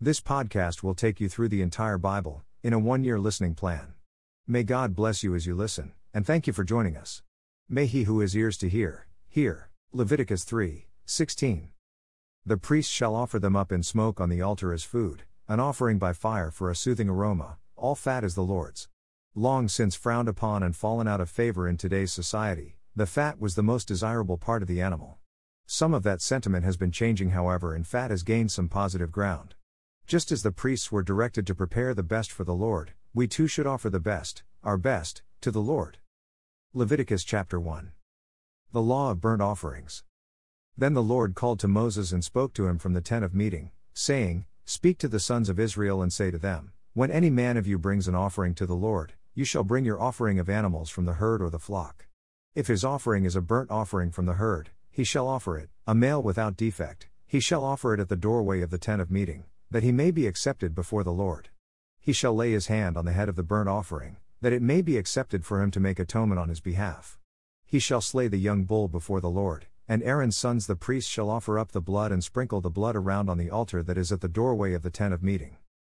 This podcast will take you through the entire Bible in a one year listening plan. May God bless you as you listen, and thank you for joining us. May he who has ears to hear, hear. Leviticus 3 16. The priest shall offer them up in smoke on the altar as food, an offering by fire for a soothing aroma, all fat is the Lord's. Long since frowned upon and fallen out of favor in today's society, the fat was the most desirable part of the animal. Some of that sentiment has been changing, however, and fat has gained some positive ground. Just as the priests were directed to prepare the best for the Lord, we too should offer the best, our best, to the Lord. Leviticus chapter 1. The law of burnt offerings. Then the Lord called to Moses and spoke to him from the tent of meeting, saying, Speak to the sons of Israel and say to them, When any man of you brings an offering to the Lord, you shall bring your offering of animals from the herd or the flock. If his offering is a burnt offering from the herd, he shall offer it, a male without defect, he shall offer it at the doorway of the tent of meeting that he may be accepted before the Lord. He shall lay his hand on the head of the burnt offering, that it may be accepted for him to make atonement on his behalf. He shall slay the young bull before the Lord, and Aaron's sons the priests shall offer up the blood and sprinkle the blood around on the altar that is at the doorway of the tent of meeting.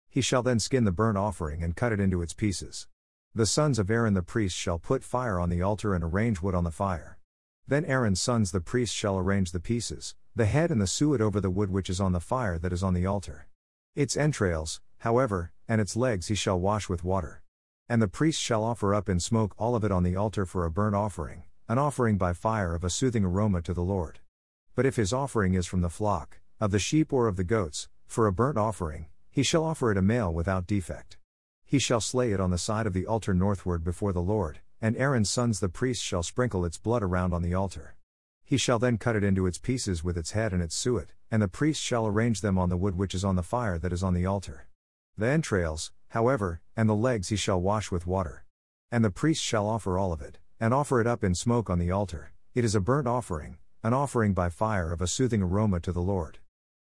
He shall then skin the burnt offering and cut it into its pieces. The sons of Aaron the priest shall put fire on the altar and arrange wood on the fire. Then Aaron's sons the priests shall arrange the pieces, the head and the suet over the wood which is on the fire that is on the altar. Its entrails, however, and its legs he shall wash with water. And the priest shall offer up in smoke all of it on the altar for a burnt offering, an offering by fire of a soothing aroma to the Lord. But if his offering is from the flock, of the sheep or of the goats, for a burnt offering, he shall offer it a male without defect. He shall slay it on the side of the altar northward before the Lord, and Aaron's sons the priests shall sprinkle its blood around on the altar. He shall then cut it into its pieces with its head and its suet, and the priest shall arrange them on the wood which is on the fire that is on the altar. The entrails, however, and the legs he shall wash with water. And the priest shall offer all of it, and offer it up in smoke on the altar. It is a burnt offering, an offering by fire of a soothing aroma to the Lord.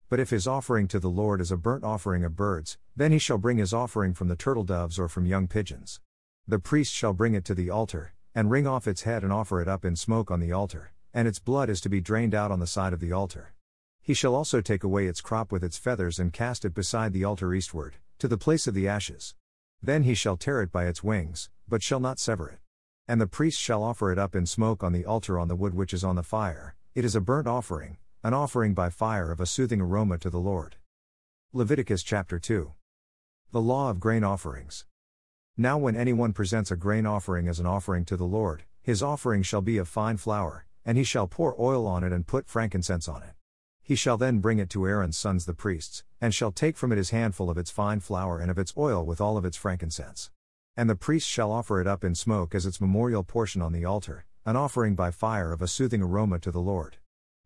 But if his offering to the Lord is a burnt offering of birds, then he shall bring his offering from the turtle doves or from young pigeons. The priest shall bring it to the altar, and wring off its head and offer it up in smoke on the altar and its blood is to be drained out on the side of the altar. He shall also take away its crop with its feathers and cast it beside the altar eastward, to the place of the ashes. Then he shall tear it by its wings, but shall not sever it. And the priest shall offer it up in smoke on the altar on the wood which is on the fire, it is a burnt offering, an offering by fire of a soothing aroma to the Lord. Leviticus chapter 2. The Law of Grain Offerings. Now, when anyone presents a grain offering as an offering to the Lord, his offering shall be of fine flour, and he shall pour oil on it and put frankincense on it. He shall then bring it to Aaron's sons the priests, and shall take from it his handful of its fine flour and of its oil with all of its frankincense. And the priest shall offer it up in smoke as its memorial portion on the altar, an offering by fire of a soothing aroma to the Lord.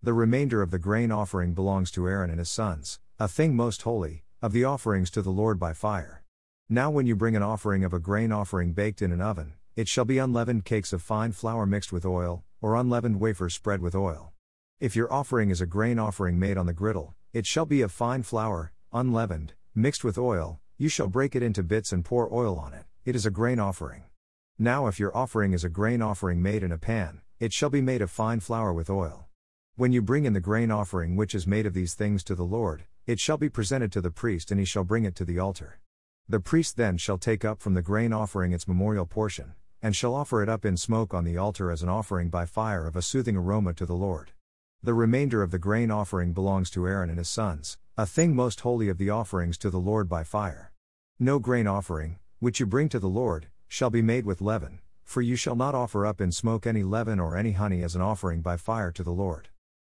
The remainder of the grain offering belongs to Aaron and his sons, a thing most holy, of the offerings to the Lord by fire. Now, when you bring an offering of a grain offering baked in an oven, it shall be unleavened cakes of fine flour mixed with oil, or unleavened wafers spread with oil. If your offering is a grain offering made on the griddle, it shall be of fine flour, unleavened, mixed with oil, you shall break it into bits and pour oil on it, it is a grain offering. Now, if your offering is a grain offering made in a pan, it shall be made of fine flour with oil. When you bring in the grain offering which is made of these things to the Lord, it shall be presented to the priest and he shall bring it to the altar. The priest then shall take up from the grain offering its memorial portion, and shall offer it up in smoke on the altar as an offering by fire of a soothing aroma to the Lord. The remainder of the grain offering belongs to Aaron and his sons, a thing most holy of the offerings to the Lord by fire. No grain offering, which you bring to the Lord, shall be made with leaven, for you shall not offer up in smoke any leaven or any honey as an offering by fire to the Lord.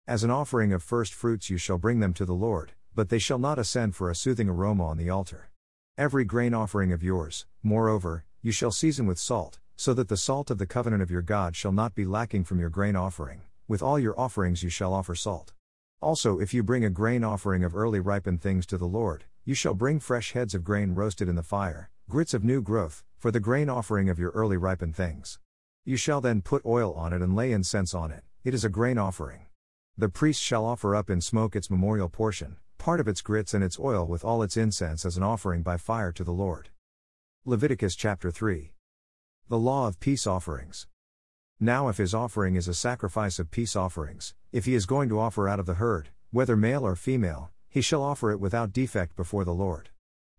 As an offering of first fruits you shall bring them to the Lord, but they shall not ascend for a soothing aroma on the altar. Every grain offering of yours, moreover, you shall season with salt, so that the salt of the covenant of your God shall not be lacking from your grain offering, with all your offerings you shall offer salt. Also, if you bring a grain offering of early ripened things to the Lord, you shall bring fresh heads of grain roasted in the fire, grits of new growth, for the grain offering of your early ripened things. You shall then put oil on it and lay incense on it, it is a grain offering. The priest shall offer up in smoke its memorial portion, part of its grits and its oil with all its incense as an offering by fire to the Lord. Leviticus chapter 3. The law of peace offerings. Now, if his offering is a sacrifice of peace offerings, if he is going to offer out of the herd, whether male or female, He shall offer it without defect before the Lord.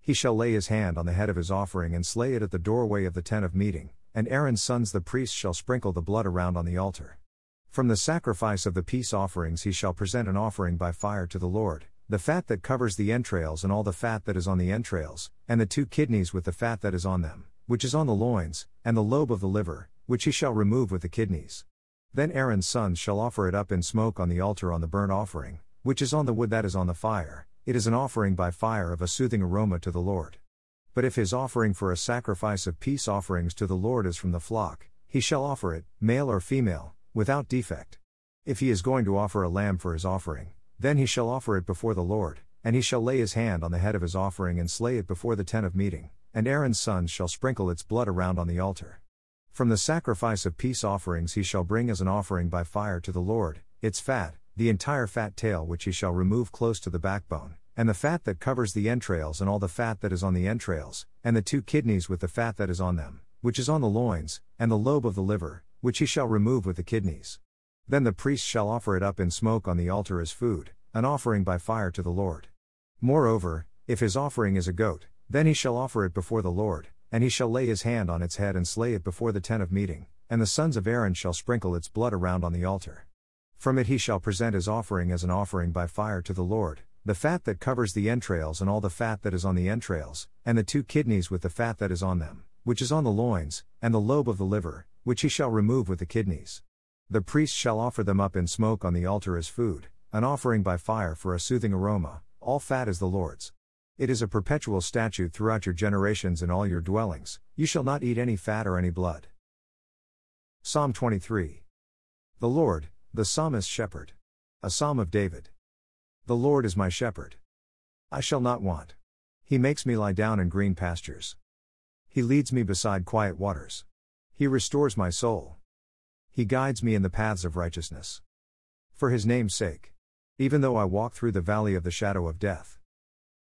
He shall lay his hand on the head of his offering and slay it at the doorway of the tent of meeting, and Aaron's sons the priests shall sprinkle the blood around on the altar. From the sacrifice of the peace offerings he shall present an offering by fire to the Lord, the fat that covers the entrails and all the fat that is on the entrails, and the two kidneys with the fat that is on them, which is on the loins, and the lobe of the liver, which he shall remove with the kidneys. Then Aaron's sons shall offer it up in smoke on the altar on the burnt offering, which is on the wood that is on the fire, it is an offering by fire of a soothing aroma to the Lord. But if his offering for a sacrifice of peace offerings to the Lord is from the flock, he shall offer it, male or female, without defect. If he is going to offer a lamb for his offering, then he shall offer it before the Lord, and he shall lay his hand on the head of his offering and slay it before the tent of meeting, and Aaron's sons shall sprinkle its blood around on the altar. From the sacrifice of peace offerings he shall bring as an offering by fire to the Lord, its fat, the entire fat tail which he shall remove close to the backbone, and the fat that covers the entrails and all the fat that is on the entrails, and the two kidneys with the fat that is on them, which is on the loins, and the lobe of the liver, which he shall remove with the kidneys. Then the priest shall offer it up in smoke on the altar as food, an offering by fire to the Lord. Moreover, if his offering is a goat, then he shall offer it before the Lord, and he shall lay his hand on its head and slay it before the tent of meeting, and the sons of Aaron shall sprinkle its blood around on the altar. From it he shall present his offering as an offering by fire to the Lord, the fat that covers the entrails and all the fat that is on the entrails, and the two kidneys with the fat that is on them, which is on the loins, and the lobe of the liver, which he shall remove with the kidneys. The priest shall offer them up in smoke on the altar as food, an offering by fire for a soothing aroma, all fat is the Lord's. It is a perpetual statute throughout your generations in all your dwellings, you shall not eat any fat or any blood. Psalm 23. The Lord, the psalmist's shepherd. A psalm of David. The Lord is my shepherd. I shall not want. He makes me lie down in green pastures. He leads me beside quiet waters. He restores my soul. He guides me in the paths of righteousness. For his name's sake. Even though I walk through the valley of the shadow of death.